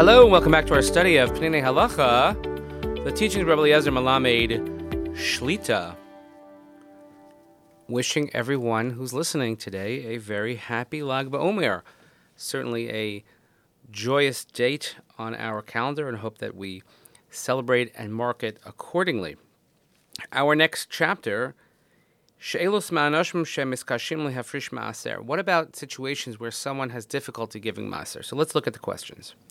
Hello, and welcome back to our study of Peninei Halacha, the teachings of Rabbi Eliezer Melamed Shlita. Wishing everyone who's listening today a very happy Lag BaOmer. Certainly a joyous date on our calendar, and hope that we celebrate and mark it accordingly. Our next chapter what about situations where someone has difficulty giving maaser? So let's look at the questions.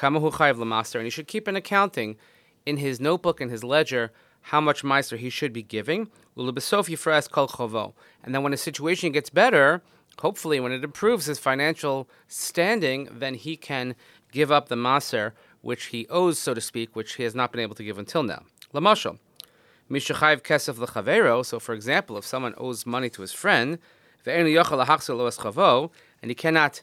And he should keep an accounting in his notebook and his ledger how much maaser he should be giving. And then when his situation gets better, hopefully when it improves his financial standing, then he can give up the maaser which he owes, so to speak, which he has not been able to give until now. Lamashal. So, for example, if someone owes money to his friend, and he cannot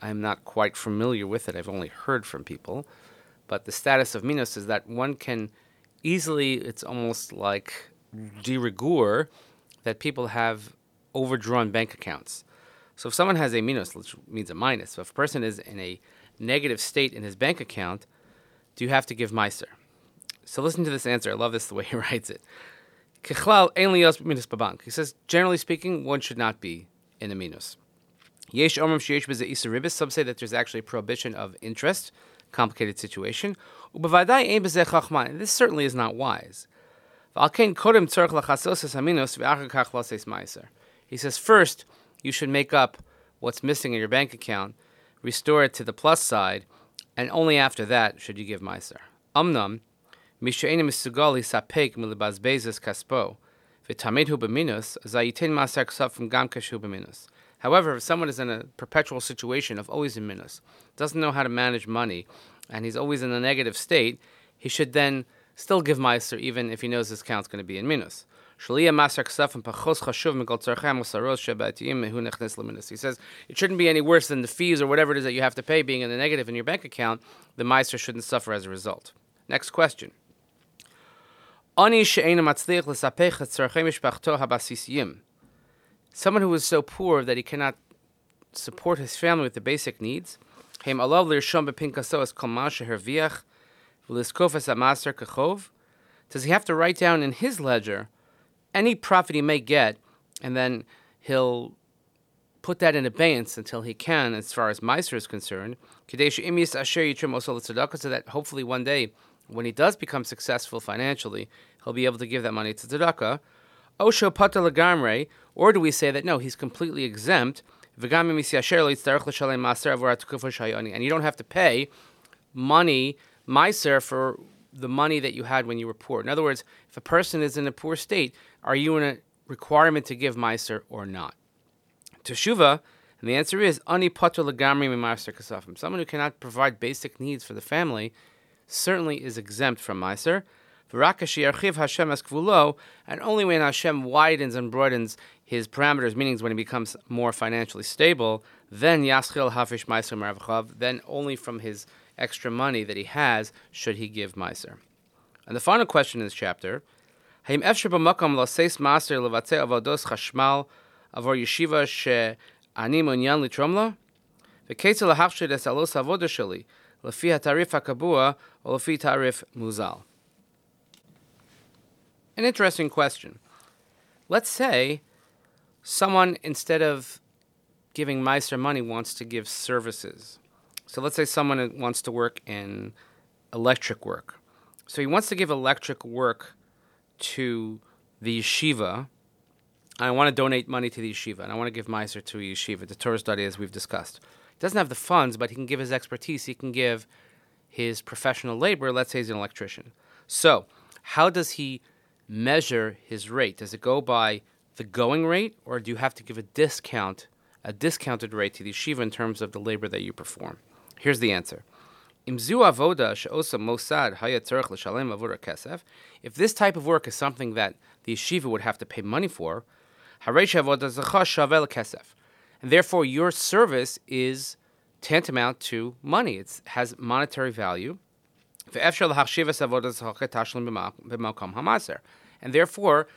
I'm not quite familiar with it. I've only heard from people. But the status of minus is that one can easily, it's almost like de rigueur, that people have overdrawn bank accounts. So if someone has a minus, which means a minus, so if a person is in a negative state in his bank account, do you have to give meiser? So listen to this answer. I love this the way he writes it. He says, generally speaking, one should not be in a minus. Yesh Omrim Sheyesh B'ze Isa Ribis. Some say that there's actually a prohibition of interest. Complicated situation. Ubavadai Ein B'ze Chachman. This certainly is not wise. He says, first, you should make up what's missing in your bank account, restore it to the plus side, and only after that should you give Meiser. Umnam, Mishainim Sugali Sapek Milibazbezes Kaspo, Vitamidhu Beminus, Zayitin Maser Ksaf from Gamkashu Beminus. However, if someone is in a perpetual situation of always in minus, doesn't know how to manage money, and he's always in a negative state, he should then still give meiser even if he knows his account's going to be in minus. He says it shouldn't be any worse than the fees or whatever it is that you have to pay being in the negative in your bank account. The meiser shouldn't suffer as a result. Next question. Someone who is so poor that he cannot support his family with the basic needs. Does he have to write down in his ledger any profit he may get, and then he'll put that in abeyance until he can, as far as Meiser is concerned, so that hopefully one day, when he does become successful financially, he'll be able to give that money to tzedakah. Osho or do we say that no, he's completely exempt, and you don't have to pay money, meiser, for the money that you had when you were poor. In other words, if a person is in a poor state, are you in a requirement to give meiser or not? Teshuva, and the answer is ani meiser kasafim. Someone who cannot provide basic needs for the family certainly is exempt from meiser. Hashem es kvulo, and only when Hashem widens and broadens his parameters, meaning when he becomes more financially stable, then Yaschil Hafish Meiser Meravachav, then only from his extra money that he has should he give Meiser. And the final question in this chapter, Haim Efshir B'makam Laseis Maser Levatze Avodos Chashmal Avor Yeshiva She Ani Munyan Litromla? V'keitzel Lahachshir Des Alos Avodosheli Lefi HaTarif HaKabua O Lefi Tarif Muzal. An interesting question. Let's say someone, instead of giving Meister money, wants to give services. So let's say someone wants to work in electric work. So he wants to give electric work to the yeshiva. I want to donate money to the yeshiva, and I want to give Meiser to a yeshiva, the Torah study, as we've discussed. He doesn't have the funds, but he can give his expertise. He can give his professional labor. Let's say he's an electrician. So, how does he measure his rate? Does it go by the going rate, or do you have to give a discount, a discounted rate to the yeshiva in terms of the labor that you perform? Here's the answer. If this type of work is something that the yeshiva would have to pay money for, and therefore your service is tantamount to money. It has monetary value. And therefore,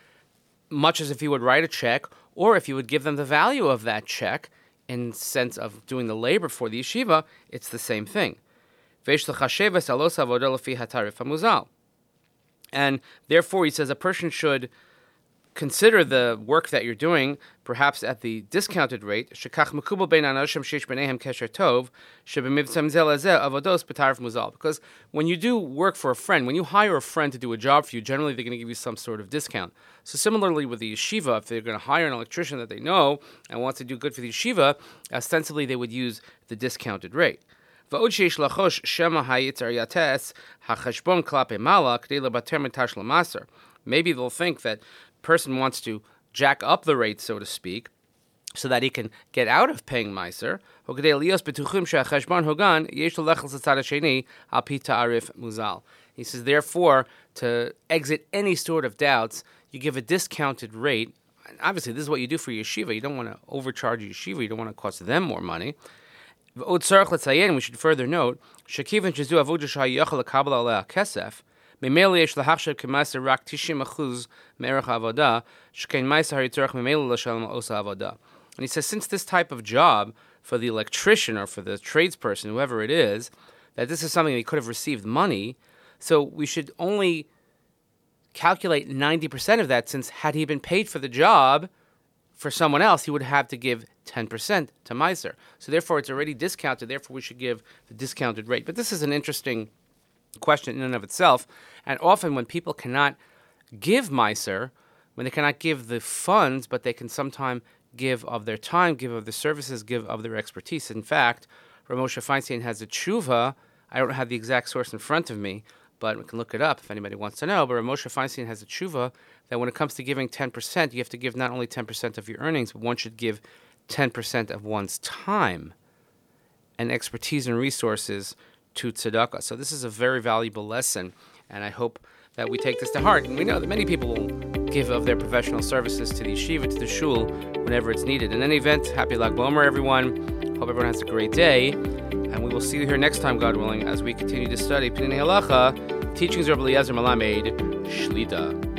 much as if you would write a check or if you would give them the value of that check in sense of doing the labor for the yeshiva, it's the same thing. And therefore, he says a person should consider the work that you're doing perhaps at the discounted rate. Because when you do work for a friend, when you hire a friend to do a job for you, generally they're going to give you some sort of discount. So similarly with the yeshiva, if they're going to hire an electrician that they know and wants to do good for the yeshiva, ostensibly they would use the discounted rate. Maybe they'll think that person wants to jack up the rate, so to speak, so that he can get out of paying Meiser, he says, therefore, to exit any sort of doubts, you give a discounted rate. And obviously, this is what you do for yeshiva. You don't want to overcharge yeshiva. You don't want to cost them more money. We should further note, ממילא יש להחשב כמעשר רק 90% מערך העבודה, שכן מעשר הרי ממילא לשלם עושה עבודה. And he says, since this type of job for the electrician or for the tradesperson, whoever it is, that this is something he could have received money, so we should only calculate 90% of that since had he been paid for the job for someone else, he would have to give 10% to Meiser. So therefore, it's already discounted. Therefore, we should give the discounted rate. But this is an interesting question in and of itself. And often, when people cannot give Meiser, when they cannot give the funds, but they can sometimes give of their time, give of their services, give of their expertise. In fact, Ramosha Feinstein has a tshuva. I don't have the exact source in front of me, but we can look it up if anybody wants to know. But Ramosha Feinstein has a tshuva that when it comes to giving 10%, you have to give not only 10% of your earnings, but one should give 10% of one's time and expertise and resources to tzedakah. So this is a very valuable lesson, and I hope that we take this to heart. And we know that many people will give of their professional services to the yeshiva, to the shul, whenever it's needed. In any event, happy Lag BaOmer, everyone. Hope everyone has a great day, and we will see you here next time, God willing, as we continue to study Peninei Halacha, teachings of Eliezer Melamed, Shlita.